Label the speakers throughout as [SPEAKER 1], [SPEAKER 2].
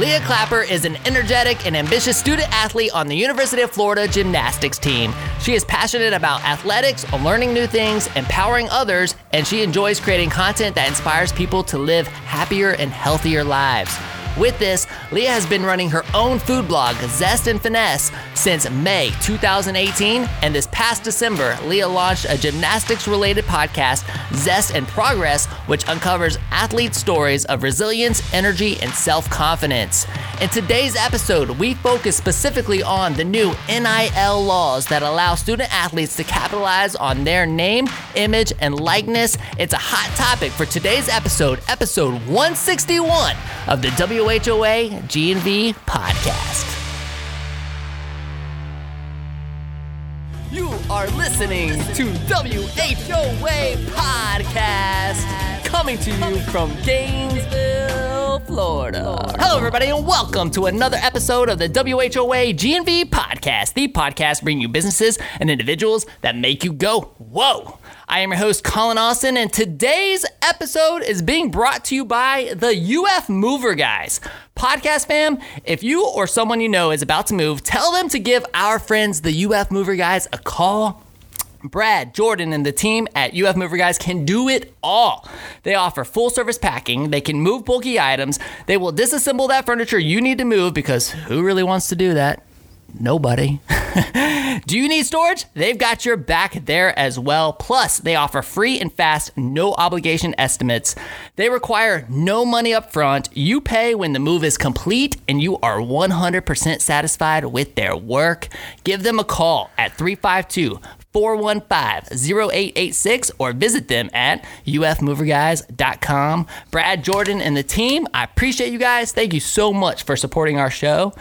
[SPEAKER 1] Leah Clapper is an energetic and ambitious student athlete on the University of Florida gymnastics team. She is passionate about athletics, learning new things, empowering others, and she enjoys creating content that inspires people to live happier and healthier lives. With this, Leah has been running her own food blog, Zest and Finesse, since May 2018. And this past December, Leah launched a gymnastics related podcast, Zest and Progress, which uncovers athlete stories of resilience, energy, and self confidence. In today's episode, we focus specifically on the new NIL laws that allow student athletes to capitalize on their name, image, and likeness. It's a hot topic for today's episode, episode 161 of the WHOA GNV podcast. You are listening to WHOA Podcast, coming to you from Gainesville, Florida. Hello, everybody, and welcome to another episode of the WHOA GNV Podcast, the podcast bringing you businesses and individuals that make you go, whoa. I am your host, Colin Austin, and today's episode is being brought to you by the UF Mover Guys. Podcast fam, if you or someone you know is about to move, tell them to give our friends, the UF Mover Guys, a call. Brad, Jordan, and the team at UF Mover Guys can do it all. They offer full service packing, they can move bulky items, they will disassemble that furniture you need to move because who really wants to do that? Nobody. Do you need storage? They've got your back there as well. Plus, they offer free and fast, no obligation estimates. They require no money up front. You pay when the move is complete and you are 100% satisfied with their work. Give them a call at 352 415 0886 or visit them at ufmoverguys.com. Brad, Jordan, and the team, I appreciate you guys. Thank you so much for supporting our show.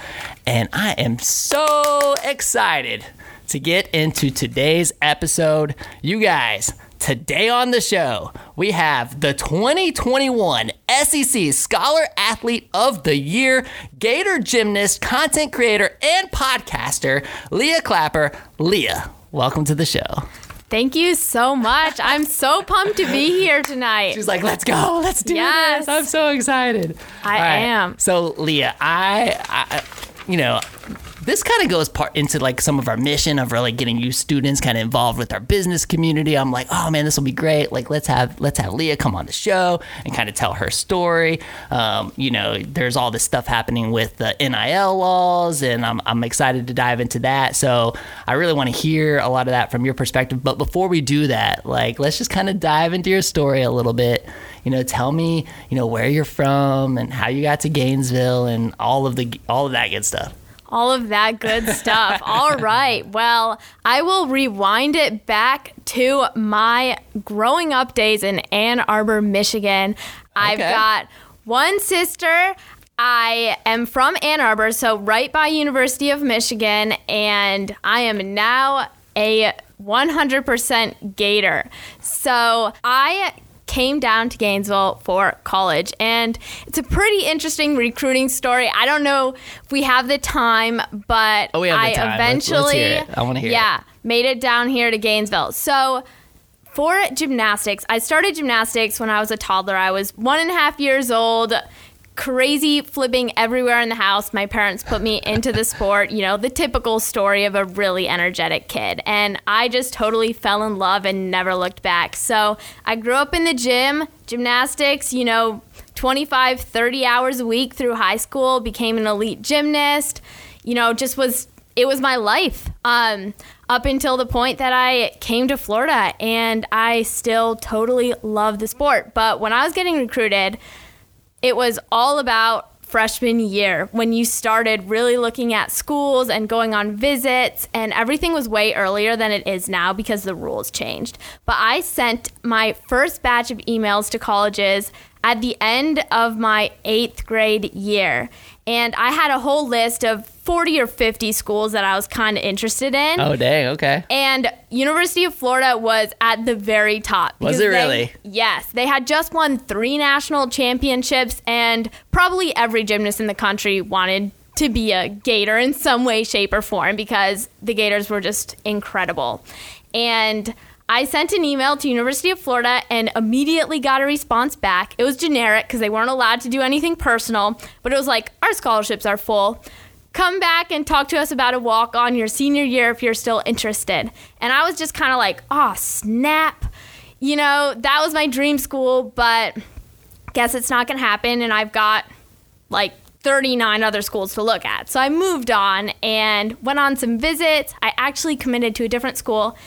[SPEAKER 1] And I am so excited to get into today's episode. You guys, Today on the show, we have the 2021 SEC Scholar Athlete of the Year, Gator gymnast, content creator, and podcaster, Leah Clapper. Leah, welcome to the show.
[SPEAKER 2] Thank you so much. I'm so pumped to be here tonight.
[SPEAKER 1] She's like, let's go, let's do
[SPEAKER 2] Yes.
[SPEAKER 1] this. I'm so excited.
[SPEAKER 2] I
[SPEAKER 1] right.
[SPEAKER 2] am.
[SPEAKER 1] So, Leah, I, I you know, this kind of goes part into like some of our mission of really getting you students kind of involved with our business community. I'm like, oh man, this will be great. Like, let's have let's have Leah come on the show and kind of tell her story. Um, you know, there's all this stuff happening with the NIL laws, and I'm I'm excited to dive into that. So I really want to hear a lot of that from your perspective. But before we do that, like, let's just kind of dive into your story a little bit. You know, tell me, you know, where you're from and how you got to Gainesville and all of the all of that good stuff.
[SPEAKER 2] All of that good stuff. All right. Well, I will rewind it back to my growing up days in Ann Arbor, Michigan. I've
[SPEAKER 1] Okay.
[SPEAKER 2] got one sister. I am from Ann Arbor, so right by University of Michigan, and I am now a 100% Gator. So I came down to Gainesville for college, and it's a pretty interesting recruiting story. I don't know if we have the time, but
[SPEAKER 1] Oh, we have the
[SPEAKER 2] I
[SPEAKER 1] time. Let's- let's
[SPEAKER 2] eventually,
[SPEAKER 1] hear it. I wanna hear it.
[SPEAKER 2] yeah, made it down here to Gainesville. So for gymnastics, I started gymnastics when I was a toddler. I was one and a half years old. Crazy flipping everywhere in the house. My parents put me into the sport, you know, the typical story of a really energetic kid. And I just totally fell in love and never looked back. So I grew up in the gym, gymnastics, you know, 25, 30 hours a week through high school, became an elite gymnast, you know, just was it was my life um, up until the point that I came to Florida, and I still totally love the sport. But when I was getting recruited, it was all about freshman year when you started really looking at schools and going on visits and everything was way earlier than it is now because the rules changed. But I sent my first batch of emails to colleges at the end of my 8th grade year. And I had a whole list of 40 or 50 schools that I was kind of interested in.
[SPEAKER 1] Oh dang, okay.
[SPEAKER 2] And University of Florida was at the very top.
[SPEAKER 1] Was it
[SPEAKER 2] they-
[SPEAKER 1] really?
[SPEAKER 2] yes. They had just won three national championships, and probably every gymnast in the country wanted to be a Gator in some way, shape, or form because the Gators were just incredible. And I sent an email to University of Florida and immediately got a response back. It was generic because they weren't allowed to do anything personal, but it was like, our scholarships are full. Come back and talk to us about a walk on your senior year if you're still interested. And I was just kind of like, oh, snap. You know, that was my dream school, but guess it's not going to happen. And I've got like 39 other schools to look at. So I moved on and went on some visits. I actually committed to a different school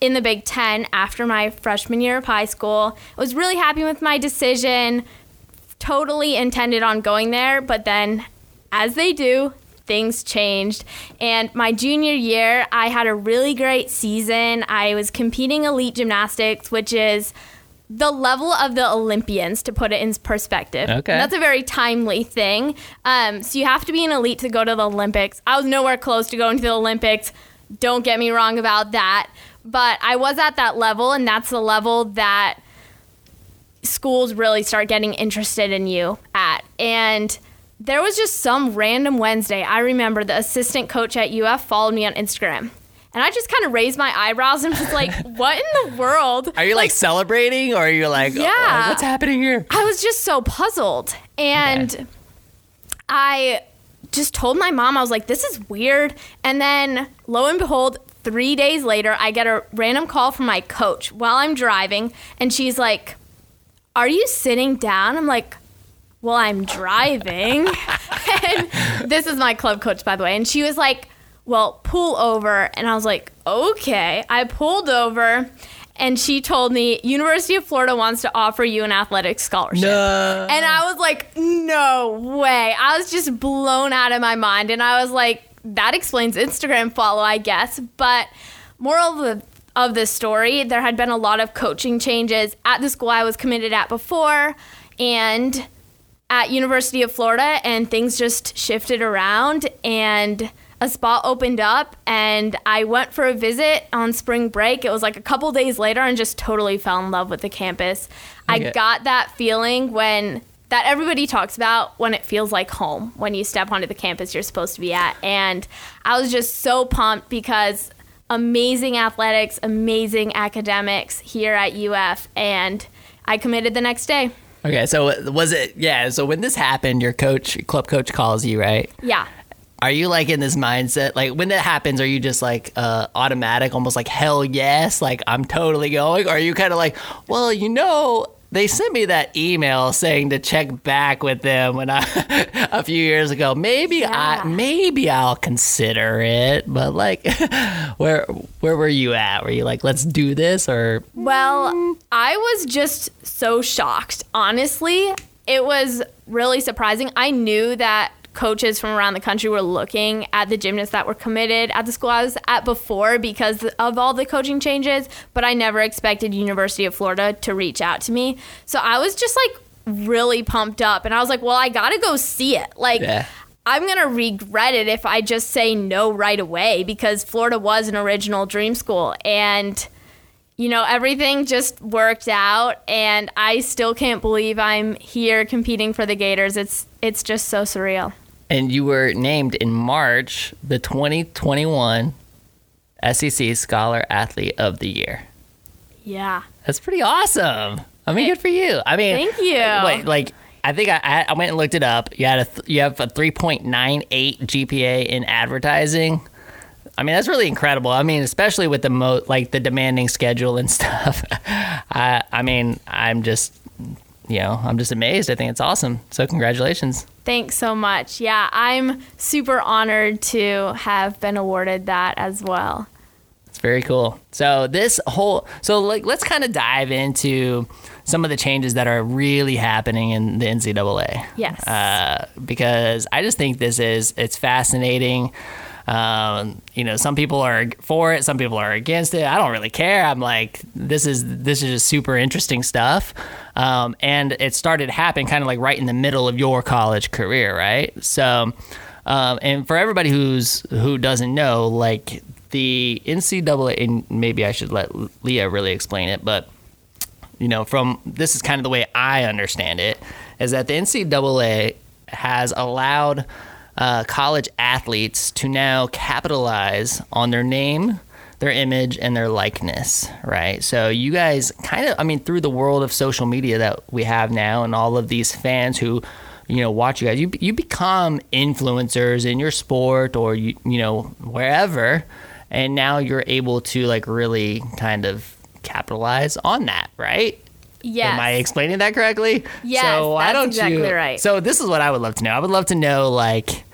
[SPEAKER 2] in the Big Ten after my freshman year of high school. I was really happy with my decision, totally intended on going there, but then, as they do, things changed. And my junior year, I had a really great season. I was competing elite gymnastics, which is the level of the Olympians, to put it in perspective.
[SPEAKER 1] Okay.
[SPEAKER 2] And that's a very timely thing. Um, so you have to be an elite to go to the Olympics. I was nowhere close to going to the Olympics. Don't get me wrong about that. But I was at that level, and that's the level that schools really start getting interested in you at. And there was just some random Wednesday. I remember the assistant coach at UF followed me on Instagram. And I just kind of raised my eyebrows and was like, what in the world?
[SPEAKER 1] Are you like, celebrating or are you like, oh,
[SPEAKER 2] Yeah.
[SPEAKER 1] "Oh, what's happening here?
[SPEAKER 2] I was just so puzzled. And
[SPEAKER 1] Okay.
[SPEAKER 2] I just told my mom, I was like, this is weird. And then lo and behold, three days later, I get a random call from my coach while I'm driving. And she's like, Are you sitting down? I'm like, Well, I'm driving. and this is my club coach, by the way. And she was like, Well, pull over. And I was like, Okay. I pulled over. And she told me, University of Florida wants to offer you an athletic scholarship.
[SPEAKER 1] No.
[SPEAKER 2] And I was like, no way. I was just blown out of my mind. And I was like, that explains Instagram follow, I guess. But moral of the of the story, there had been a lot of coaching changes at the school I was committed at before and at University of Florida and things just shifted around and a spot opened up and I went for a visit on spring break. It was like a couple days later and just totally fell in love with the campus.
[SPEAKER 1] Okay.
[SPEAKER 2] I got that feeling when that everybody talks about when it feels like home when you step onto the campus you're supposed to be at and I was just so pumped because amazing athletics, amazing academics here at UF and I committed the next day.
[SPEAKER 1] Okay, so was it, yeah, so when this happened, your coach, club coach calls you, right?
[SPEAKER 2] Yeah.
[SPEAKER 1] Are you like in this mindset? Like when that happens, are you just like uh, automatic, almost like hell yes, like I'm totally going? Or are you kind of like, well, you know, they sent me that email saying to check back with them when I a few years ago. Maybe
[SPEAKER 2] Yeah.
[SPEAKER 1] I maybe I'll consider it, but like, where where were you at? Were you like, let's do this, or
[SPEAKER 2] Well, I was just so shocked. Honestly, it was really surprising. I knew that coaches from around the country were looking at the gymnasts that were committed at the school I was at before because of all the coaching changes, but I never expected University of Florida to reach out to me. So I was just like really pumped up and I was like, "Well, I got to go see it." Like
[SPEAKER 1] Yeah.
[SPEAKER 2] I'm going to regret it if I just say no right away because Florida was an original dream school and you know, everything just worked out and I still can't believe I'm here competing for the Gators. It's it's just so surreal.
[SPEAKER 1] And you were named in March the 2021 SEC Scholar Athlete of the Year.
[SPEAKER 2] Yeah.
[SPEAKER 1] That's pretty awesome. I mean, good for you. I mean,
[SPEAKER 2] Thank you.
[SPEAKER 1] Wait, like I think I, I- I went and looked it up. You had a th- you have a 3.98 GPA in advertising. I mean, that's really incredible. I mean, especially with the mo like the demanding schedule and stuff. I I mean, I'm just you know, I'm just amazed. I think it's awesome. So congratulations.
[SPEAKER 2] Thanks so much. Yeah, I'm super honored to have been awarded that as well.
[SPEAKER 1] It's very cool. So this whole so like let's kind of dive into some of the changes that are really happening in the NCAA.
[SPEAKER 2] Yes.
[SPEAKER 1] Uh, because I just think this is it's fascinating. Um, you know, some people are for it, some people are against it. I don't really care. I'm like, this is this is just super interesting stuff. Um, and it started happening kind of like right in the middle of your college career, right? So, um, and for everybody who's who doesn't know, like the NCAA, and maybe I should let Leah really explain it, but you know, from this is kind of the way I understand it, is that the NCAA has allowed uh, college athletes to now capitalize on their name, their image and their likeness, right? So you guys kind of, I mean, through the world of social media that we have now, and all of these fans who, you know, watch you guys, you you become influencers in your sport or you you know wherever, and now you're able to like really kind of capitalize on that, right?
[SPEAKER 2] Yes.
[SPEAKER 1] Am I explaining that correctly?
[SPEAKER 2] Yes,
[SPEAKER 1] So why
[SPEAKER 2] that's
[SPEAKER 1] don't
[SPEAKER 2] exactly
[SPEAKER 1] you?
[SPEAKER 2] right.
[SPEAKER 1] So this is what I would love to know. I would love to know like,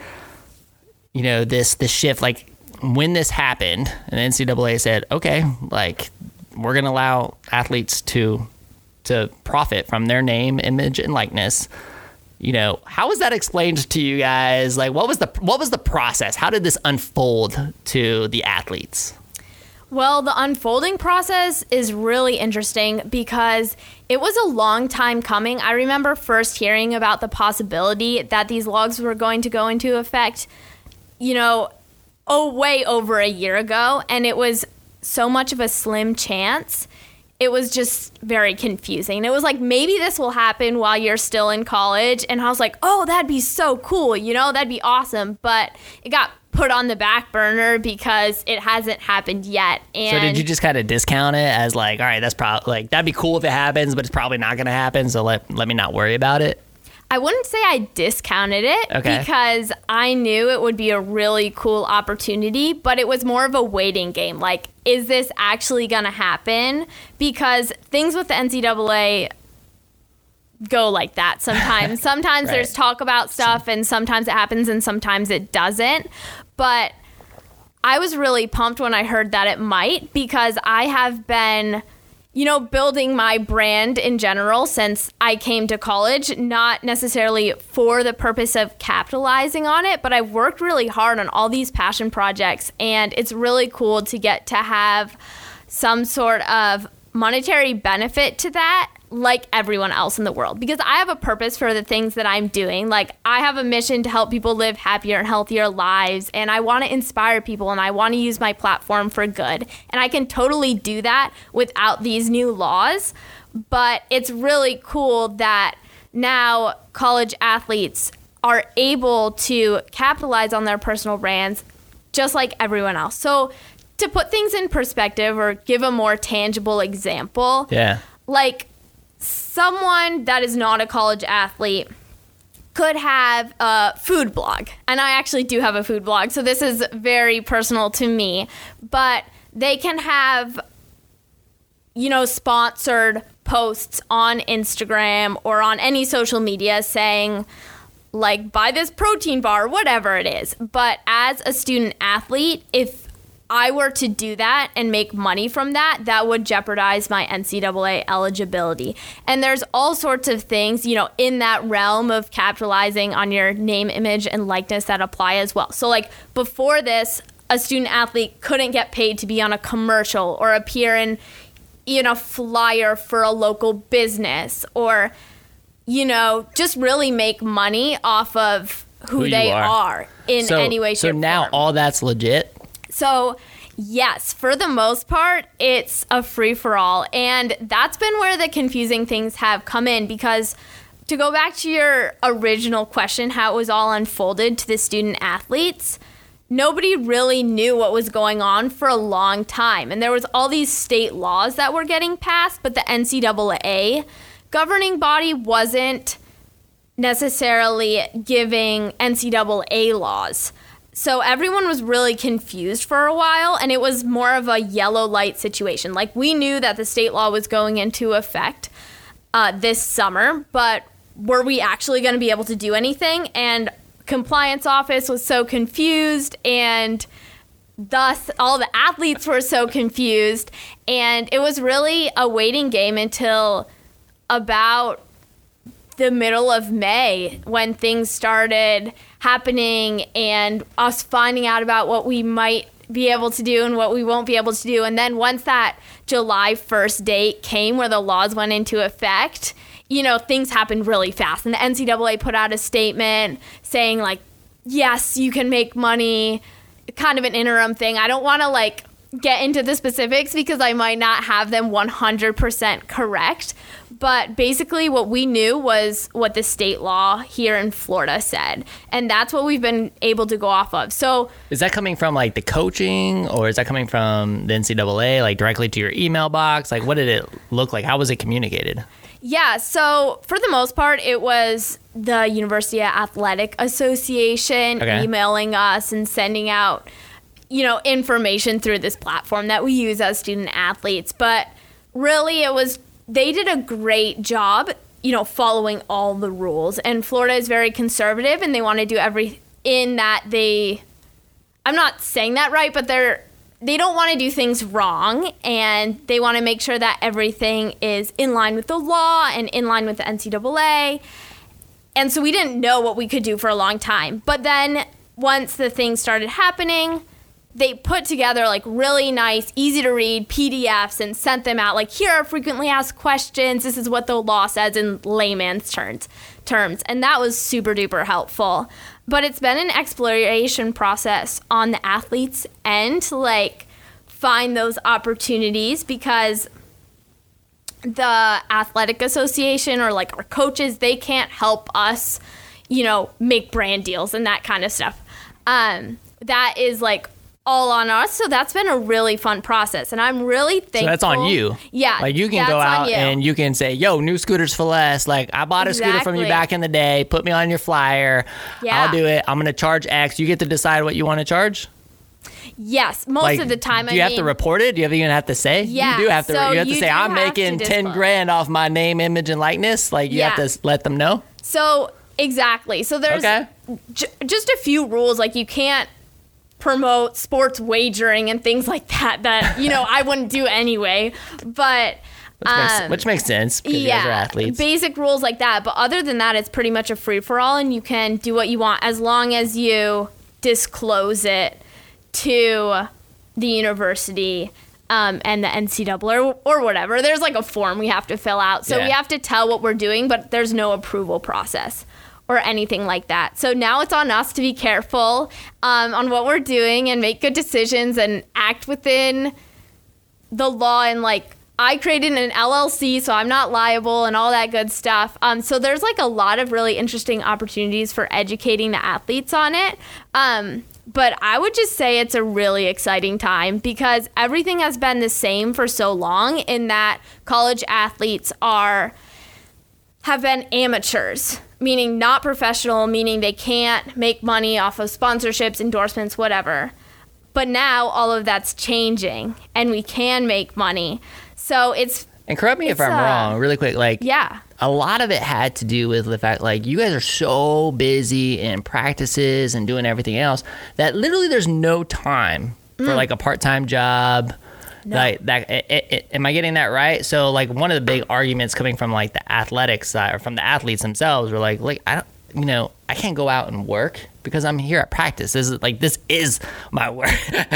[SPEAKER 1] you know, this this shift. Like when this happened, and NCAA said, okay, like we're gonna allow athletes to to profit from their name, image, and likeness. You know, how was that explained to you guys? Like, what was the what was the process? How did this unfold to the athletes?
[SPEAKER 2] Well, the unfolding process is really interesting because it was a long time coming. I remember first hearing about the possibility that these logs were going to go into effect, you know, oh, way over a year ago. And it was so much of a slim chance. It was just very confusing. It was like, maybe this will happen while you're still in college. And I was like, oh, that'd be so cool, you know, that'd be awesome. But it got put on the back burner because it hasn't happened yet. And
[SPEAKER 1] So did you just kind of discount it as like, all right, that's probably like that'd be cool if it happens, but it's probably not going to happen. So let let me not worry about it.
[SPEAKER 2] I wouldn't say I discounted it
[SPEAKER 1] Okay.
[SPEAKER 2] because I knew it would be a really cool opportunity, but it was more of a waiting game. Like, is this actually going to happen? Because things with the NCAA go like that sometimes. sometimes
[SPEAKER 1] Right.
[SPEAKER 2] there's talk about stuff, and sometimes it happens, and sometimes it doesn't. But I was really pumped when I heard that it might because I have been, you know, building my brand in general since I came to college, not necessarily for the purpose of capitalizing on it, but I've worked really hard on all these passion projects and it's really cool to get to have some sort of monetary benefit to that like everyone else in the world because I have a purpose for the things that I'm doing. Like I have a mission to help people live happier and healthier lives and I want to inspire people and I want to use my platform for good. And I can totally do that without these new laws, but it's really cool that now college athletes are able to capitalize on their personal brands just like everyone else. So to put things in perspective or give a more tangible example,
[SPEAKER 1] Yeah.
[SPEAKER 2] like someone that is not a college athlete could have a food blog. And I actually do have a food blog, so this is very personal to me. But they can have, you know, sponsored posts on Instagram or on any social media saying, like, buy this protein bar, whatever it is. But as a student athlete, if I were to do that and make money from that, that would jeopardize my NCAA eligibility. And there's all sorts of things, you know, in that realm of capitalizing on your name, image, and likeness that apply as well. So, like, before this, a student athlete couldn't get paid to be on a commercial or appear in, you know, flyer for a local business or, you know, just really make money off of who,
[SPEAKER 1] Who
[SPEAKER 2] they
[SPEAKER 1] are.
[SPEAKER 2] are. in
[SPEAKER 1] So
[SPEAKER 2] any way,
[SPEAKER 1] so
[SPEAKER 2] shape,
[SPEAKER 1] now
[SPEAKER 2] form.
[SPEAKER 1] all that's legit.
[SPEAKER 2] So, yes, for the most part, it's a free for all. And that's been where the confusing things have come in because to go back to your original question, how it was all unfolded to the student athletes, nobody really knew what was going on for a long time. And there was all these state laws that were getting passed, but the NCAA governing body wasn't necessarily giving NCAA laws. So everyone was really confused for a while, and it was more of a yellow light situation. Like we knew that the state law was going into effect uh, this summer, but were we actually going to be able to do anything? And compliance office was so confused, and thus all the athletes were so confused, and it was really a waiting game until about the middle of May when things started happening and us finding out about what we might be able to do and what we won't be able to do. And then once that July 1st date came where the laws went into effect, you know, things happened really fast. And the NCAA put out a statement saying, like, yes, you can make money, kind of an interim thing. I don't want to, like, get into the specifics because I might not have them 100% correct. But basically, what we knew was what the state law here in Florida said. And that's what we've been able to go off of. So,
[SPEAKER 1] Is that coming from like the coaching or is that coming from the NCAA, like directly to your email box? Like, what did it look like? How was it communicated?
[SPEAKER 2] yeah, so for the most part, it was the University Athletic Association
[SPEAKER 1] Okay.
[SPEAKER 2] emailing us and sending out, you know, information through this platform that we use as student athletes. But really, it was, they did a great job, you know, following all the rules. And Florida is very conservative and they want to do every, in that they, I'm not saying that right, but they're they don't want to do things wrong and they want to make sure that everything is in line with the law and in line with the NCAA. And so we didn't know what we could do for a long time. But then once the things started happening, they put together like really nice, easy to read PDFs and sent them out like here are frequently asked questions. This is what the law says in layman's terms. Terms. And that was super duper helpful. But it's been an exploration process on the athletes' end to like find those opportunities because the athletic association or like our coaches they can't help us you know make brand deals and that kind of stuff um, that is like all on us so that's been a really fun process and i'm really thankful
[SPEAKER 1] So that's on you.
[SPEAKER 2] yeah
[SPEAKER 1] Like you can go out
[SPEAKER 2] you.
[SPEAKER 1] and you can say, "Yo, new scooters for less." Like I bought a scooter from you back in the day. Put me on your flyer.
[SPEAKER 2] Yeah.
[SPEAKER 1] I'll do it. I'm gonna charge X. You get to decide what you want to charge.
[SPEAKER 2] yes most
[SPEAKER 1] Like,
[SPEAKER 2] of the time
[SPEAKER 1] do
[SPEAKER 2] I
[SPEAKER 1] you have
[SPEAKER 2] mean,
[SPEAKER 1] to report it? Do you have, even have to say?
[SPEAKER 2] Yeah,
[SPEAKER 1] you do have to.
[SPEAKER 2] so
[SPEAKER 1] you have to say, "I'm making ten grand off my name, image, and likeness." Like you have to let them know.
[SPEAKER 2] So exactly. So there's
[SPEAKER 1] Okay.
[SPEAKER 2] j- just a few rules. Like you can't promote sports wagering and things like that. That you know I wouldn't do anyway. But
[SPEAKER 1] Which, makes,
[SPEAKER 2] um,
[SPEAKER 1] which makes sense because you guys are athletes.
[SPEAKER 2] basic rules like that. But other than that, it's pretty much a free for all, and you can do what you want as long as you disclose it to the university. Um, and the NCAA or, or whatever. There's like a form we have to fill out. So we have to tell what we're doing, but there's no approval process or anything like that. So now it's on us to be careful um, on what we're doing and make good decisions and act within the law and like I created an LLC, so I'm not liable and all that good stuff. Um, so there's like a lot of really interesting opportunities for educating the athletes on it. Um, but I would just say it's a really exciting time because everything has been the same for so long in that college athletes are have been amateurs, meaning not professional, meaning they can't make money off of sponsorships, endorsements, whatever. But now all of that's changing and we can make money. So it's,
[SPEAKER 1] and correct me if I'm
[SPEAKER 2] uh,
[SPEAKER 1] wrong, really quick. Like
[SPEAKER 2] yeah.
[SPEAKER 1] a lot of it had to do with the fact like you guys are so busy in practices and doing everything else that literally there's no time
[SPEAKER 2] Mm.
[SPEAKER 1] for like a part-time job like that i- i- i- am i getting that right? So like one of the big arguments coming from like the athletics side or from the athletes themselves were like like i don't you know i can't go out and work because i'm here at practice. This is like this is my work.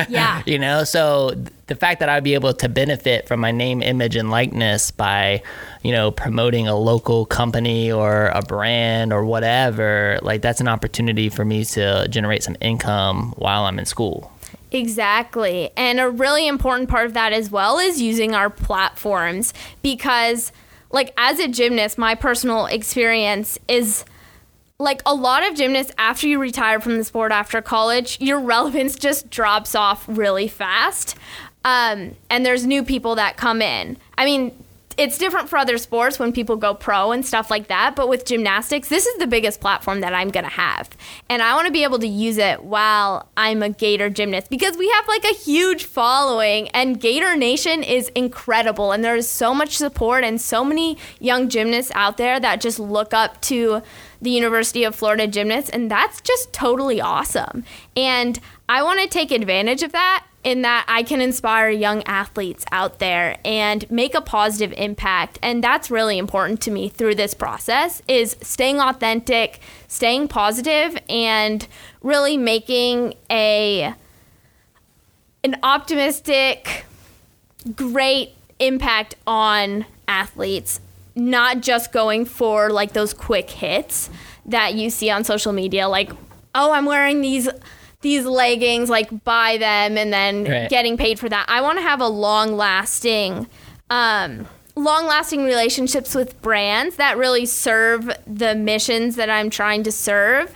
[SPEAKER 2] Yeah.
[SPEAKER 1] you know so th- the fact that i'd be able to benefit from my name image and likeness by you know promoting a local company or a brand or whatever like that's an opportunity for me to generate some income while i'm in school
[SPEAKER 2] Exactly. And a really important part of that as well is using our platforms because, like, as a gymnast, my personal experience is like a lot of gymnasts, after you retire from the sport after college, your relevance just drops off really fast. Um, and there's new people that come in. I mean, it's different for other sports when people go pro and stuff like that. But with gymnastics, this is the biggest platform that I'm going to have. And I want to be able to use it while I'm a Gator gymnast because we have like a huge following and Gator Nation is incredible. And there's so much support and so many young gymnasts out there that just look up to the University of Florida gymnasts. And that's just totally awesome. And I want to take advantage of that in that I can inspire young athletes out there and make a positive impact. And that's really important to me through this process is staying authentic, staying positive and really making a an optimistic great impact on athletes, not just going for like those quick hits that you see on social media like oh, I'm wearing these these leggings, like buy them and then
[SPEAKER 1] Right.
[SPEAKER 2] getting paid for that. I want to have a long lasting um, long lasting relationships with brands that really serve the missions that I'm trying to serve.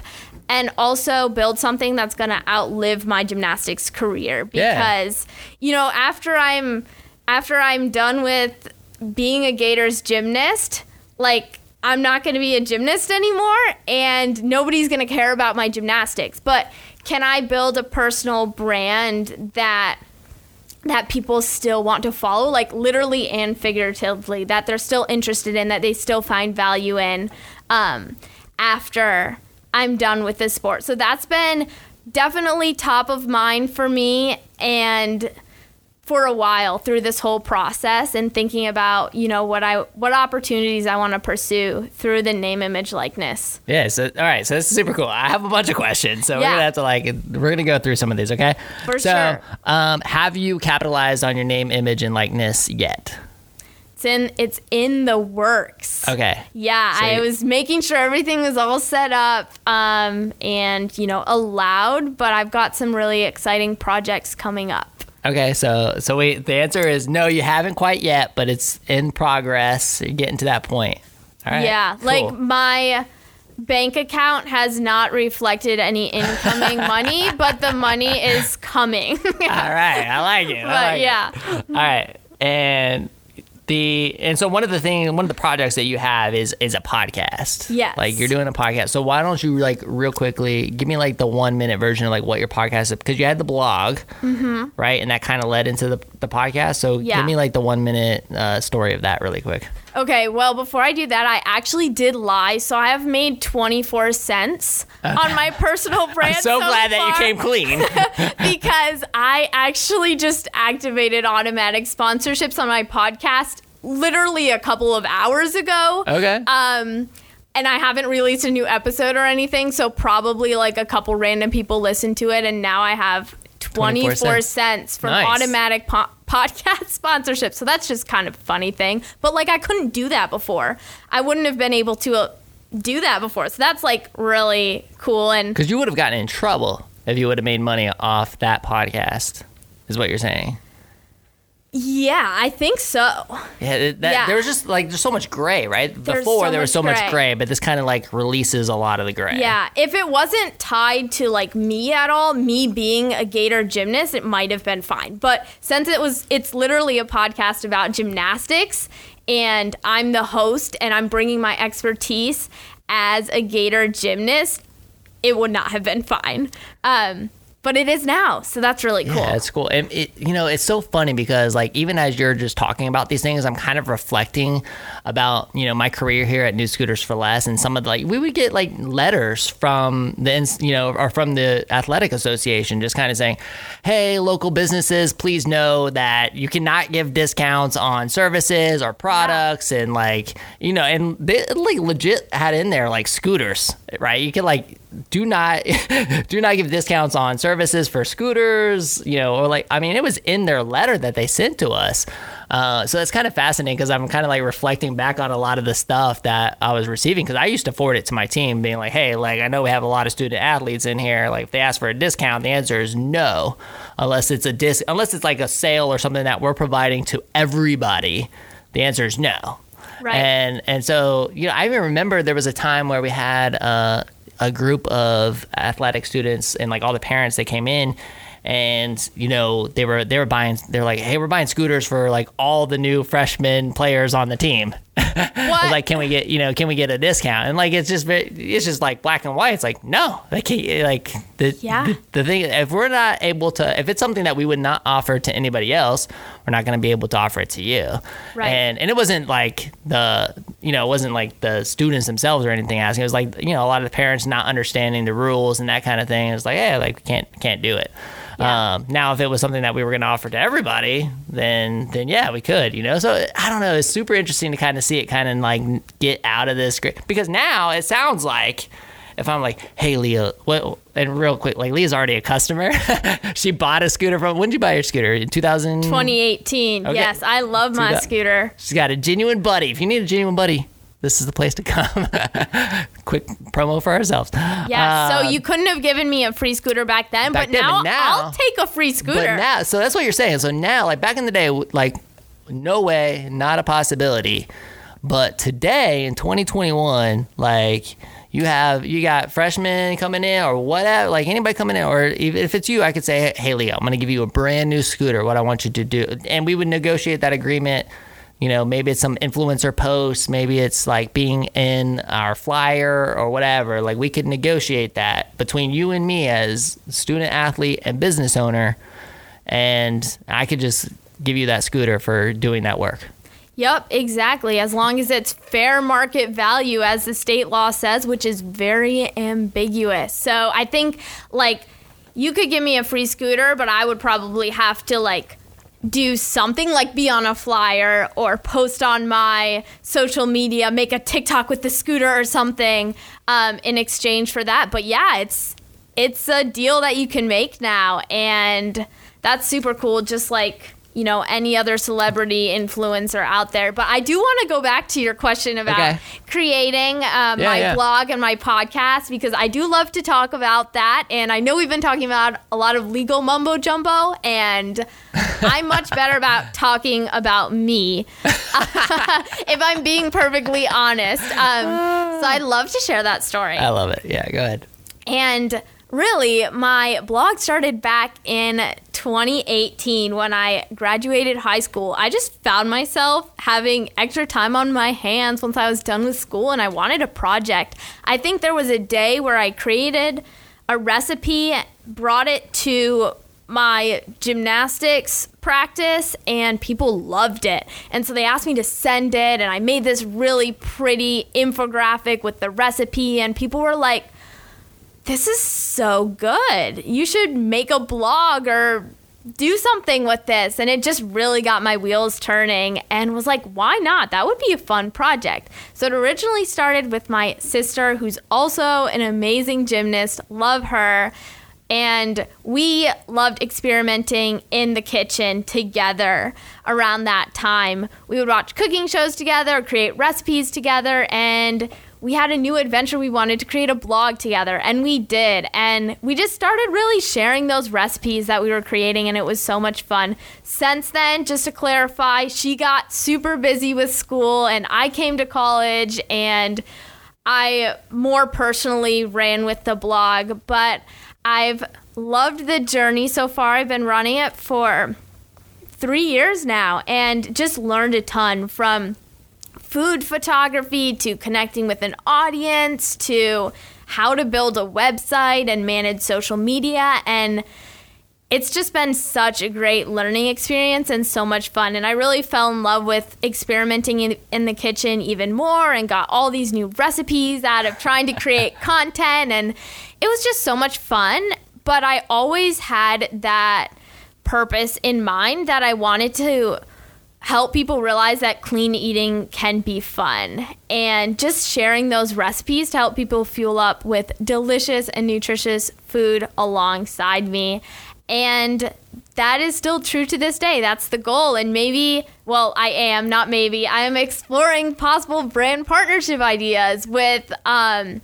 [SPEAKER 2] And also build something that's gonna outlive my gymnastics career
[SPEAKER 1] Yeah.
[SPEAKER 2] because, you know, after I'm after I'm done with being a Gators gymnast, like I'm not going to be a gymnast anymore and nobody's going to care about my gymnastics. But can I build a personal brand that that people still want to follow? Like literally and figuratively that they're still interested in that they still find value in um, after i'm done with this sport. So that's been definitely top of mind for me and for a while through this whole process and thinking about you know what i what opportunities i want to pursue through the name image likeness
[SPEAKER 1] Yeah. So all right. So this is super cool. I have a bunch of questions. So we're gonna have to like we're gonna go through some of these. Okay.
[SPEAKER 2] For
[SPEAKER 1] so,
[SPEAKER 2] sure.
[SPEAKER 1] Um, have you capitalized on your name, image, and likeness yet?
[SPEAKER 2] it's in it's in the works
[SPEAKER 1] Okay.
[SPEAKER 2] Yeah,
[SPEAKER 1] So
[SPEAKER 2] I was making sure everything was all set up um, and, you know, allowed, but I've got some really exciting projects coming up.
[SPEAKER 1] Okay, so so wait, the answer is no, you haven't quite yet, but it's in progress. You're getting to that point. All right.
[SPEAKER 2] yeah,
[SPEAKER 1] cool.
[SPEAKER 2] like my bank account has not reflected any incoming money, but the money is coming.
[SPEAKER 1] All right, I like it. I
[SPEAKER 2] but
[SPEAKER 1] like it.
[SPEAKER 2] yeah.
[SPEAKER 1] All right, and the and so one of the things, one of the projects that you have is is a podcast.
[SPEAKER 2] Yes.
[SPEAKER 1] Like you're doing a podcast. So why don't you like real quickly give me like the one minute version of like what your podcast is because you had the blog, mm-hmm. right, and that kind of led into the the podcast. So.
[SPEAKER 2] Yeah.
[SPEAKER 1] give me like the one minute uh, story of that really quick.
[SPEAKER 2] Okay, well, before I do that, I actually did lie. So I have made 24 cents on my personal brand.
[SPEAKER 1] I'm so, glad that you came clean.
[SPEAKER 2] because I actually just activated automatic sponsorships on my podcast literally a couple of hours ago.
[SPEAKER 1] okay.
[SPEAKER 2] Um, and I haven't released a new episode or anything, so probably like a couple random people listened to it, and now I have 24,
[SPEAKER 1] 24 cents.
[SPEAKER 2] from
[SPEAKER 1] Nice.
[SPEAKER 2] automatic po- podcast sponsorship. So that's just kind of a funny thing. But like, I couldn't do that before. I wouldn't have been able to uh, do that before. So that's like really cool. And
[SPEAKER 1] Because you would have gotten in trouble if you would have made money off that podcast, is what you're saying.
[SPEAKER 2] Yeah, I think so.
[SPEAKER 1] Yeah, that,
[SPEAKER 2] Yeah.
[SPEAKER 1] there was just like there's so much gray, right?
[SPEAKER 2] There's
[SPEAKER 1] Before
[SPEAKER 2] so
[SPEAKER 1] there was
[SPEAKER 2] much
[SPEAKER 1] so much
[SPEAKER 2] gray.
[SPEAKER 1] gray, but this kind of like releases a lot of the gray.
[SPEAKER 2] Yeah, if it wasn't tied to like me at all, me being a Gator gymnast, it might have been fine. But since it was, it's literally a podcast about gymnastics, and I'm the host, and I'm bringing my expertise as a Gator gymnast, it would not have been fine. Um, but it is now, so that's really cool.
[SPEAKER 1] Yeah, it's cool. And it, you know, it's so funny because like even as you're just talking about these things, I'm kind of reflecting about you know my career here at New Scooters for Less, and some of the, like we would get like letters from the you know or from the athletic association, just kind of saying, hey, local businesses, please know that you cannot give discounts on services or products, and like you know, and they like legit had in there like scooters, right? You could like do not do not give discounts on services for scooters you know or like i mean it was in their letter that they sent to us. Uh, so it's kind of fascinating because i'm kind of like reflecting back on a lot of the stuff that i was receiving because i used to forward it to my team being like hey like i know we have a lot of student athletes in here. Like if they ask for a discount the answer is no unless it's a dis unless it's like a sale or something that we're providing to everybody the answer is no.
[SPEAKER 2] Right.
[SPEAKER 1] and and so you know, I even remember there was a time where we had uh, a group of athletic students and like all the parents that came in, and you know they were they were buying they're like, hey, we're buying scooters for like all the new freshman players on the team. I was
[SPEAKER 2] What?
[SPEAKER 1] like, can we get you know can we get a discount? And like it's just very, it's just like black and white. It's like no, they can't like the,
[SPEAKER 2] Yeah.
[SPEAKER 1] the the thing if we're not able to if it's something that we would not offer to anybody else, we're not going to be able to offer it to you.
[SPEAKER 2] Right.
[SPEAKER 1] And and it wasn't like the you know it wasn't like the students themselves or anything asking. It was like you know a lot of the parents not understanding the rules and that kind of thing. It's like hey like we can't can't do it.
[SPEAKER 2] Yeah.
[SPEAKER 1] Um, now if it was something that we were going to offer to everybody, then then yeah we could you know. So I don't know. It's super interesting to kind of see it kind of like get out of this gr- because now it sounds like. If I'm like, hey Leah, what? And real quick, like Leah's already a customer. she bought a scooter from. When did you buy your scooter? In 2000.
[SPEAKER 2] 2018.
[SPEAKER 1] Okay.
[SPEAKER 2] Yes, I love my
[SPEAKER 1] that-
[SPEAKER 2] scooter.
[SPEAKER 1] She's got a genuine buddy. If you need a genuine buddy, this is the place to come. Quick promo for ourselves.
[SPEAKER 2] Yeah,
[SPEAKER 1] Uh,
[SPEAKER 2] so you couldn't have given me a free scooter back then,
[SPEAKER 1] back
[SPEAKER 2] but,
[SPEAKER 1] then,
[SPEAKER 2] now
[SPEAKER 1] but now-
[SPEAKER 2] I'll take a free scooter.
[SPEAKER 1] But now, so that's what you're saying. So now, like back in the day, like no way, not a possibility. But today in 2021, like you have you got freshmen coming in or whatever, like anybody coming in, or even if it's you, I could say, hey Leah, I'm gonna give you a brand new scooter. What I want you to do, and we would negotiate that agreement. You know, maybe it's some influencer post, maybe it's like being in our flyer or whatever. Like we could negotiate that between you and me as student athlete and business owner, and I could just give you that scooter for doing that work.
[SPEAKER 2] Yep, exactly. As long as it's fair market value, as the state law says, which is very ambiguous. So I think, like, you could give me a free scooter, but I would probably have to, like, do something like be on a flyer or post on my social media, make a TikTok with the scooter or something um, in exchange for that. But yeah, it's it's a deal that you can make now, and that's super cool. Just like you know any other celebrity influencer out there. But I do want to go back to your question about
[SPEAKER 1] Okay.
[SPEAKER 2] creating um,
[SPEAKER 1] Yeah,
[SPEAKER 2] my
[SPEAKER 1] yeah.
[SPEAKER 2] blog and my podcast because I do love to talk about that. And I know we've been talking about a lot of legal mumbo jumbo, and I'm much better about talking about me if I'm being perfectly honest. Um, so I'd love to share that story.
[SPEAKER 1] I love it. Yeah, go ahead.
[SPEAKER 2] And really, my blog started back in 2018 when I graduated high school. I just found myself having extra time on my hands once I was done with school and I wanted a project. I think there was a day where I created a recipe, brought it to my gymnastics practice and people loved it. And so they asked me to send it and I made this really pretty infographic with the recipe and people were like this is so good. You should make a blog or do something with this. And it just really got my wheels turning and was like, why not? That would be a fun project. So it originally started with my sister, who's also an amazing gymnast. Love her. And we loved experimenting in the kitchen together around that time. We would watch cooking shows together, create recipes together, and we had a new adventure. We wanted to create a blog together, and we did. And we just started really sharing those recipes that we were creating, and it was so much fun. Since then, just to clarify, she got super busy with school, and I came to college, and I more personally ran with the blog, but I've loved the journey so far. I've been running it for three years now and just learned a ton from food photography to connecting with an audience to how to build a website and manage social media and it's just been such a great learning experience and so much fun. And I really fell in love with experimenting in, in the kitchen even more and got all these new recipes out of trying to create content. And it was just so much fun. But I always had that purpose in mind that I wanted to help people realize that clean eating can be fun and just sharing those recipes to help people fuel up with delicious and nutritious food alongside me. And that is still true to this day. That's the goal. And maybe, well, I am, not maybe, I am exploring possible brand partnership ideas with um,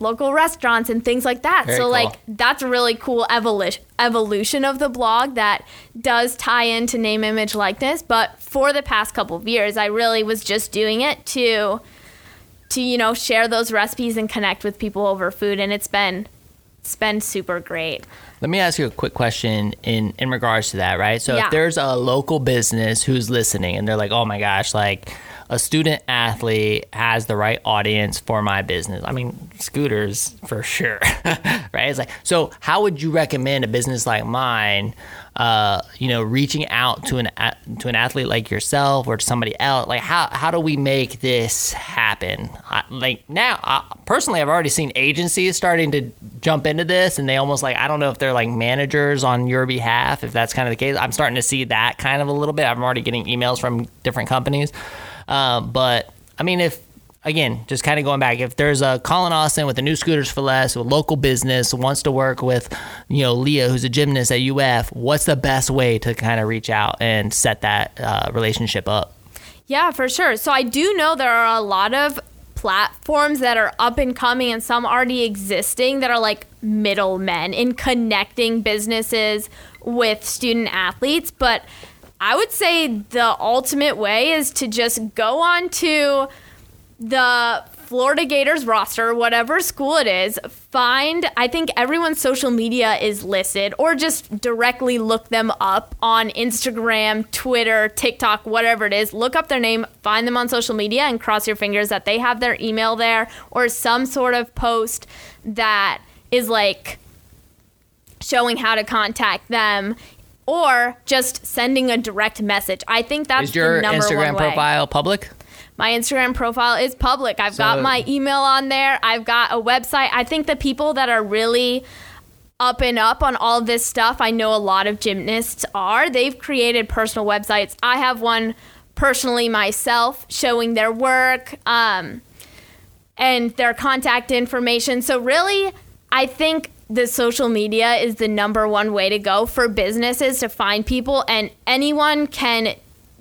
[SPEAKER 2] local restaurants and things like that.
[SPEAKER 1] Very
[SPEAKER 2] so,
[SPEAKER 1] cool.
[SPEAKER 2] like, that's a really cool evolution evolution of the blog that does tie into name image likeness but for the past couple of years i really was just doing it to to you know share those recipes and connect with people over food and it's been it's been super great
[SPEAKER 1] Let me ask you a quick question in in regards to that, right? So
[SPEAKER 2] Yeah.
[SPEAKER 1] if there's a local business who's listening and they're like, "Oh my gosh, like a student athlete has the right audience for my business." I mean, scooters for sure, right? It's like, so how would you recommend a business like mine uh, you know, reaching out to an to an athlete like yourself or to somebody else? Like, how how do we make this happen? I, like now, I, personally, I've already seen agencies starting to jump into this, and they almost like I don't know if they're like managers on your behalf. If that's kind of the case, I'm starting to see that kind of a little bit. I'm already getting emails from different companies, um, but I mean, if again, just kind of going back, if there's a Colin Austin with the new Scooters for Less, a local business wants to work with, you know, Leah, who's a gymnast at UF, what's the best way to kind of reach out and set that uh, relationship up?
[SPEAKER 2] Yeah, for sure. So I do know there are a lot of platforms that are up and coming and some already existing that are like middlemen in connecting businesses with student athletes. But I would say the ultimate way is to just go on to the Florida Gators roster, whatever school it is, find, I think everyone's social media is listed, or just directly look them up on Instagram, Twitter, TikTok, whatever it is. Look up their name, find them on social media, and cross your fingers that they have their email there or some sort of post that is like showing how to contact them or just sending a direct message. I think that's
[SPEAKER 1] Is your
[SPEAKER 2] the number
[SPEAKER 1] Instagram
[SPEAKER 2] one way.
[SPEAKER 1] profile public?
[SPEAKER 2] My Instagram profile is public. I've got my email on there. I've got a website. I think the people that are really up and up on all this stuff, I know a lot of gymnasts are. They've created personal websites. I have one personally myself showing their work um, and their contact information. So, really, I think the social media is the number one way to go for businesses to find people, and anyone can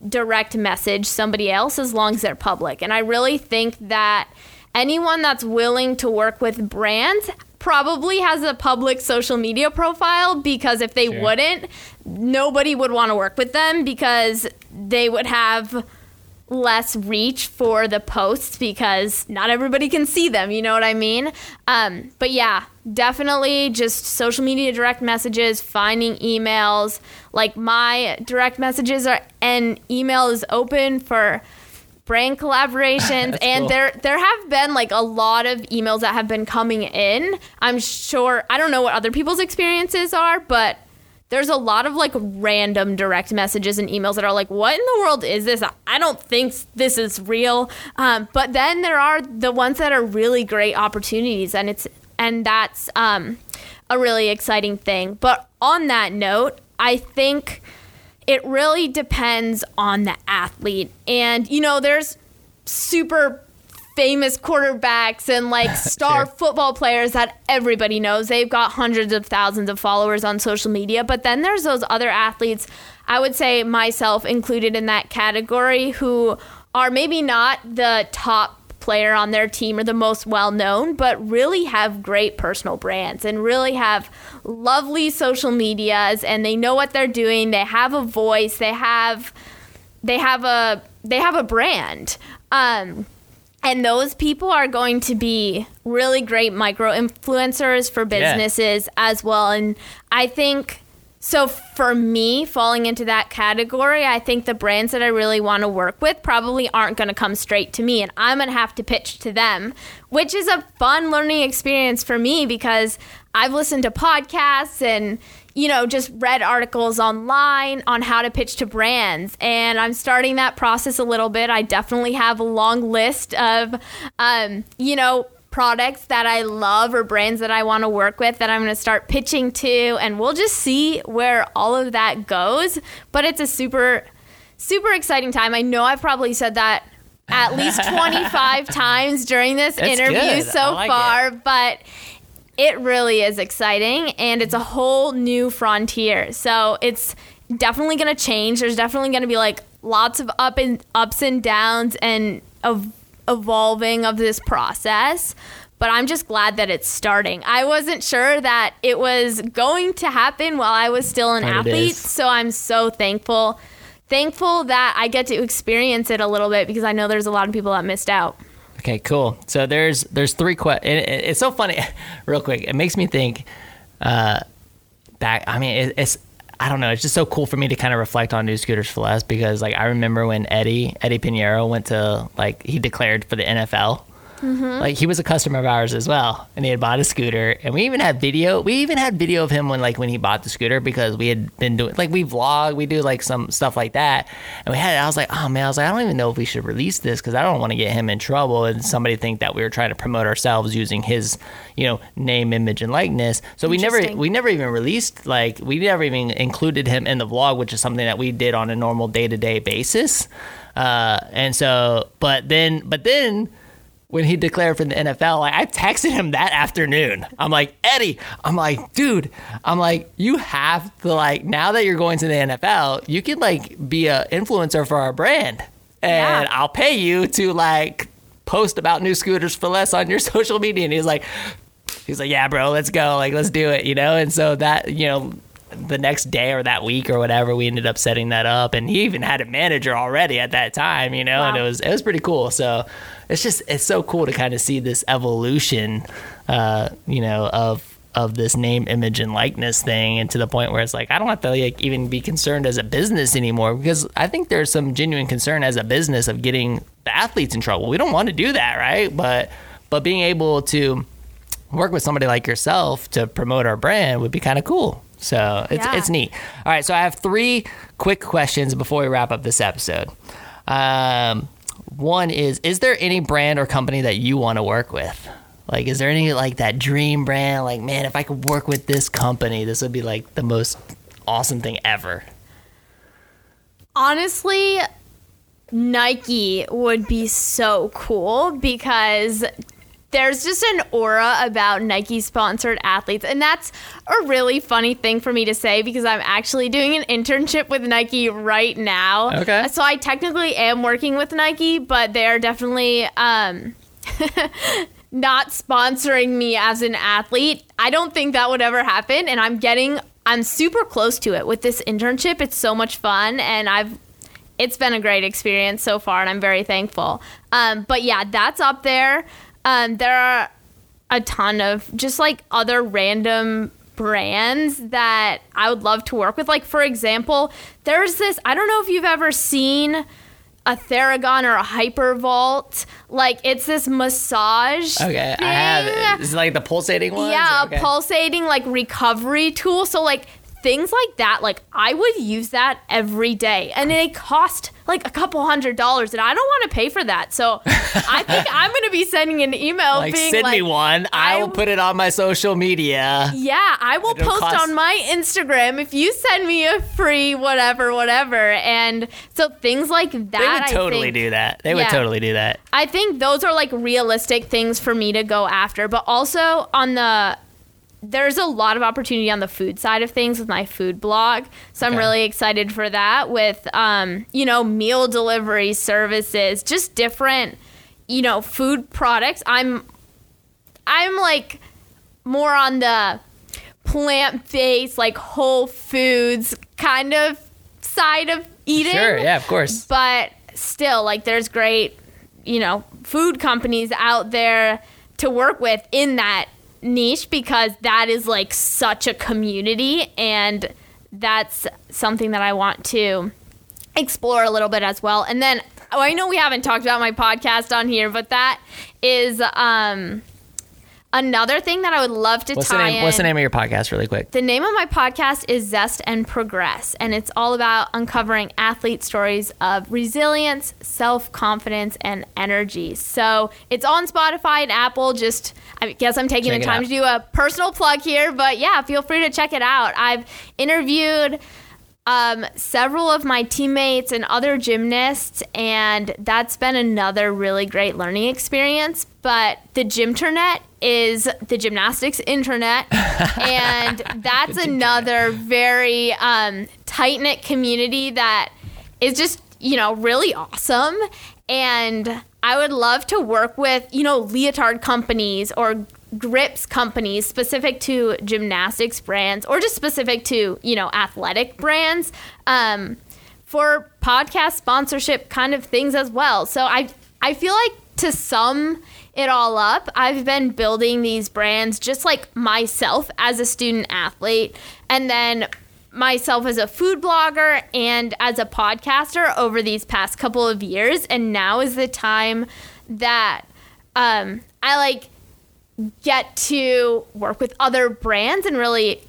[SPEAKER 2] direct message somebody else as long as they're public. And I really think that anyone that's willing to work with brands probably has a public social media profile because if they
[SPEAKER 1] Sure.
[SPEAKER 2] wouldn't, nobody would want to work with them because they would have less reach for the posts because not everybody can see them. You know what I mean? Um, but yeah, definitely just social media direct messages, finding emails. Like my direct messages are and email is open for brand collaborations and
[SPEAKER 1] cool.
[SPEAKER 2] there there have been like a lot of emails that have been coming in. I'm sure I don't know what other people's experiences are, but there's a lot of like random direct messages and emails that are like, what in the world is this? I don't think this is real. Um, but then there are the ones that are really great opportunities, and it's and that's um, a really exciting thing. But on that note, I think it really depends on the athlete, and you know, there's super famous quarterbacks and like star
[SPEAKER 1] Sure.
[SPEAKER 2] football players that everybody knows. They've got hundreds of thousands of followers on social media. But then there's those other athletes, I would say myself included in that category, who are maybe not the top player on their team or the most well known, but really have great personal brands and really have lovely social medias and they know what they're doing. They have a voice. They have they have a they have a brand. Um, and those people are going to be really great micro influencers for businesses as well. And I think so for me, falling into that category, I think the brands that I really want to work with probably aren't going to come straight to me and I'm going to have to pitch to them, which is a fun learning experience for me because I've listened to podcasts and you know, just read articles online on how to pitch to brands. And I'm starting that process a little bit. I definitely have a long list of, um, you know, products that I love or brands that I want to work with that I'm going to start pitching to. And we'll just see where all of that goes. But it's a super, super exciting time. I know I've probably said that at least 25 times during this
[SPEAKER 1] That's
[SPEAKER 2] interview
[SPEAKER 1] good.
[SPEAKER 2] so
[SPEAKER 1] like
[SPEAKER 2] far, but it really is exciting and it's a whole new frontier. So it's definitely going to change. There's definitely going to be like lots of up and ups and downs and of evolving of this process. But I'm just glad that it's starting. I wasn't sure that it was going to happen while I was still an athlete. So I'm so thankful. Thankful that I get to experience it a little bit because I know there's a lot of people that missed out.
[SPEAKER 1] Okay, cool. So there's there's three questions. It, it- it's so funny, real quick. It makes me think. Uh, back. I mean, it, it's I don't know. It's just so cool for me to kind of reflect on new scooters for less because like I remember when Eddie Eddie Pineiro went to like he declared for the NFL. Like he was a customer of ours as well, and he had bought a scooter, and we even had video. We even had video of him when like when he bought the scooter because we had been doing like we vlog, we do like some stuff like that, and we had. I was like, oh man, I was like, I don't even know if we should release this because I don't want to get him in trouble and somebody think that we were trying to promote ourselves using his, you know, name, image, and likeness. So we never we never even released like we never even included him in the vlog, which is something that we did on a normal day to day basis. Uh, and so, but then, but then when he declared for the NFL, like, I texted him that afternoon. I'm like, Eddie, I'm like, dude, I'm like, you have to like now that you're going to the NFL, you can like be a influencer for our brand, and
[SPEAKER 2] Yeah.
[SPEAKER 1] I'll pay you to like post about new scooters for less on your social media. And he's like, he's like, yeah, bro, let's go, like, let's do it, you know. And so that, you know. The next day or that week or whatever, we ended up setting that up, and he even had a manager already at that time, you know, and it was it was pretty cool. So it's just it's so cool to kind of see this evolution, uh, you know, of of this name, image, and likeness thing, and to the point where it's like I don't have to like even be concerned as a business anymore because I think there's some genuine concern as a business of getting the athletes in trouble. We don't want to do that, right? But but being able to work with somebody like yourself to promote our brand would be kind of cool. So it's
[SPEAKER 2] Yeah.
[SPEAKER 1] it's neat. All right, so I have three quick questions before we wrap up this episode. Um, one is: Is there any brand or company that you want to work with? Like, is there any like that dream brand? Like, man, if I could work with this company, this would be like the most awesome thing ever.
[SPEAKER 2] Honestly, Nike would be so cool because there's just an aura about Nike sponsored athletes. And that's a really funny thing for me to say because I'm actually doing an internship with Nike right now.
[SPEAKER 1] Okay.
[SPEAKER 2] So I technically am working with Nike, but they're definitely um not sponsoring me as an athlete. I don't think that would ever happen and I'm getting I'm super close to it with this internship. It's so much fun and I've it's been a great experience so far and I'm very thankful. Um, but yeah, that's up there. Um, there are a ton of just like other random brands that I would love to work with. Like, for example, there's this, I don't know if you've ever seen a Theragun or a Hypervolt. Like, it's this massage.
[SPEAKER 1] Okay,
[SPEAKER 2] thing.
[SPEAKER 1] I have it. Is it like the pulsating one?
[SPEAKER 2] Yeah,
[SPEAKER 1] Okay.
[SPEAKER 2] a pulsating like recovery tool. So like things like that, like I would use that every day, and it cost like a couple hundred dollars, and I don't want to pay for that. So I think I'm gonna be sending an email
[SPEAKER 1] Like,
[SPEAKER 2] being
[SPEAKER 1] send
[SPEAKER 2] like,
[SPEAKER 1] me one. I, will put it on my social media.
[SPEAKER 2] Yeah, I will
[SPEAKER 1] It'll
[SPEAKER 2] post
[SPEAKER 1] cost-
[SPEAKER 2] on my Instagram if you send me a free whatever, whatever. And so things like that.
[SPEAKER 1] They would totally
[SPEAKER 2] think-
[SPEAKER 1] do that. They would
[SPEAKER 2] Yeah.
[SPEAKER 1] totally do that.
[SPEAKER 2] I think those are like realistic things for me to go after, but also on the there's a lot of opportunity on the food side of things with my food blog. So I'm
[SPEAKER 1] Okay.
[SPEAKER 2] really excited for that with um, you know, meal delivery services, just different, you know, food products. I'm I'm like more on the plant-based like whole foods kind of side of eating
[SPEAKER 1] Sure, yeah, of course.
[SPEAKER 2] but still like there's great you know food companies out there to work with in that niche because that is like such a community and that's something that I want to explore a little bit as well. And then oh, I know we haven't talked about my podcast on here but that is um another thing that I would love to
[SPEAKER 1] What's the
[SPEAKER 2] tie
[SPEAKER 1] name? What's the name of your podcast, really quick?
[SPEAKER 2] The name of my podcast is Zest and Progress, and it's all about uncovering athlete stories of resilience, self confidence, and energy. So it's on Spotify and Apple. Just, I guess I'm taking
[SPEAKER 1] Check
[SPEAKER 2] the time to do a personal plug here, but yeah, feel free to check it out. I've interviewed um, several of my teammates and other gymnasts, and that's been another really great learning experience. But the gymternet is the gymnastics internet, and that's another very um, tight knit community that is just you know really awesome. And I would love to work with you know leotard companies or grips companies specific to gymnastics brands or just specific to you know athletic brands um, for podcast sponsorship kind of things as well so i i feel like to sum it all up i've been building these brands just like myself as a student athlete and then myself as a food blogger and as a podcaster over these past couple of years and now is the time that um, i like get to work with other brands and really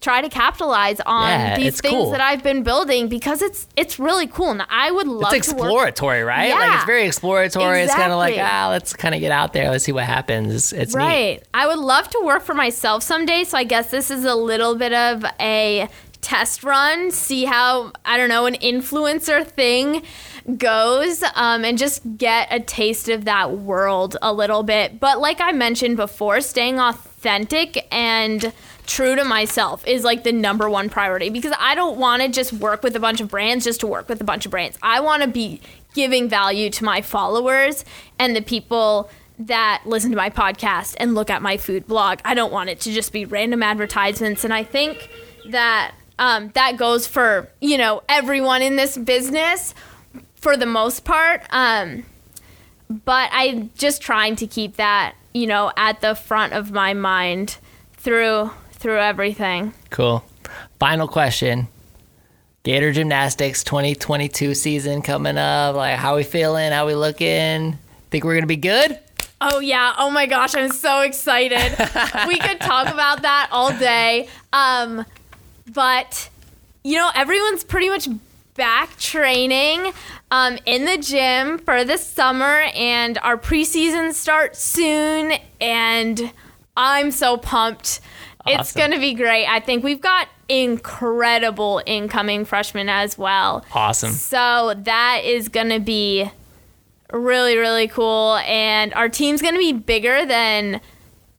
[SPEAKER 2] try to capitalize on
[SPEAKER 1] Yeah,
[SPEAKER 2] these things
[SPEAKER 1] cool.
[SPEAKER 2] that I've been building because it's it's really cool and I would love
[SPEAKER 1] It's exploratory, right? Like
[SPEAKER 2] Yeah.
[SPEAKER 1] it's very exploratory. It's kind of like ah, let's kind of get out there. Let's see what happens. It's, it's neat.
[SPEAKER 2] Right. I would love to work for myself someday. So I guess this is a little bit of a test run, see how, I don't know, an influencer thing goes um, and just get a taste of that world a little bit. But like I mentioned before, staying authentic and true to myself is like the number one priority because I don't want to just work with a bunch of brands just to work with a bunch of brands. I want to be giving value to my followers and the people that listen to my podcast and look at my food blog. I don't want it to just be random advertisements. And I think that Um, that goes for you know everyone in this business for the most part. Um, but I'm just trying to keep that you know at the front of my mind through through everything.
[SPEAKER 1] Cool. Final question. Gator Gymnastics 2022 season coming up. Like, how we feeling? How we looking? Think we're gonna be good?
[SPEAKER 2] Oh yeah. Oh my gosh, I'm so excited. we could talk about that all day. Um, but you know, everyone's pretty much back training um, in the gym for the summer, and our preseason starts soon. And I'm so pumped. It's gonna be great. I think we've got incredible incoming freshmen as well.
[SPEAKER 1] Awesome.
[SPEAKER 2] So that is going to be really, really cool. And our team's going to be bigger than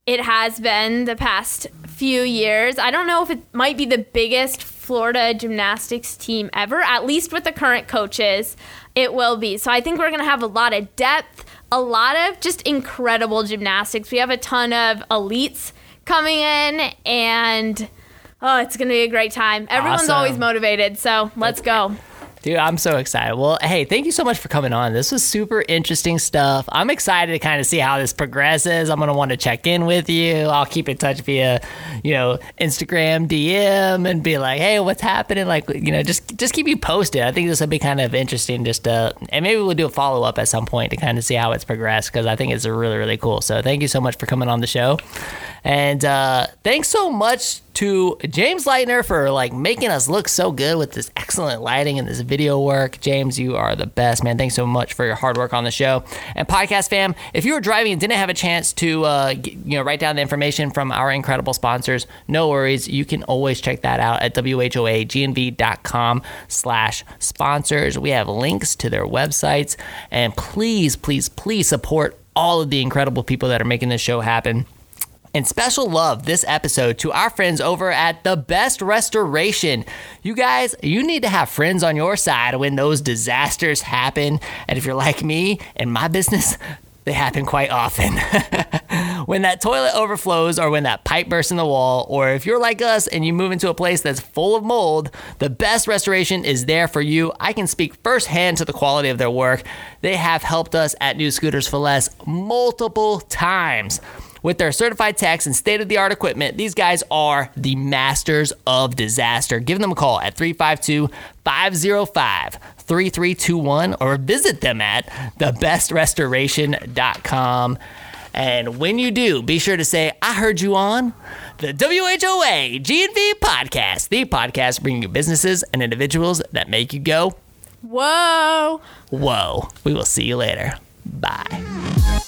[SPEAKER 2] it has been the past few years. I don't know if it might be the biggest Florida gymnastics team ever, at least with the current coaches, it will be. So I think we're going to have a lot of depth, a lot of just incredible gymnastics. We have a ton of elites coming in, and oh, it's going to be a great time. Everyone's
[SPEAKER 1] Awesome.
[SPEAKER 2] always motivated, so let's go.
[SPEAKER 1] Dude, I'm so excited. Well, hey, thank you so much for coming on. This was super interesting stuff. I'm excited to kind of see how this progresses. I'm going to want to check in with you. I'll keep in touch via, you know, Instagram DM and be like, "Hey, what's happening?" Like, you know, just just keep you posted. I think this would be kind of interesting just to and maybe we'll do a follow-up at some point to kind of see how it's progressed because I think it's really really cool. So, thank you so much for coming on the show. And uh, thanks so much to James Lightner for like making us look so good with this excellent lighting and this video work. James, you are the best, man. Thanks so much for your hard work on the show. And podcast fam, if you were driving and didn't have a chance to uh, you know write down the information from our incredible sponsors, no worries. You can always check that out at whoagnv.com slash sponsors. We have links to their websites. And please, please, please support all of the incredible people that are making this show happen. And special love this episode to our friends over at The Best Restoration. You guys, you need to have friends on your side when those disasters happen. And if you're like me and my business, they happen quite often. when that toilet overflows or when that pipe bursts in the wall, or if you're like us and you move into a place that's full of mold, the best restoration is there for you. I can speak firsthand to the quality of their work. They have helped us at New Scooters for Less multiple times. With their certified techs and state of the art equipment, these guys are the masters of disaster. Give them a call at 352 505 3321 or visit them at thebestrestoration.com. And when you do, be sure to say, I heard you on the WHOA GNV podcast, the podcast bringing you businesses and individuals that make you go,
[SPEAKER 2] Whoa.
[SPEAKER 1] whoa. We will see you later. Bye.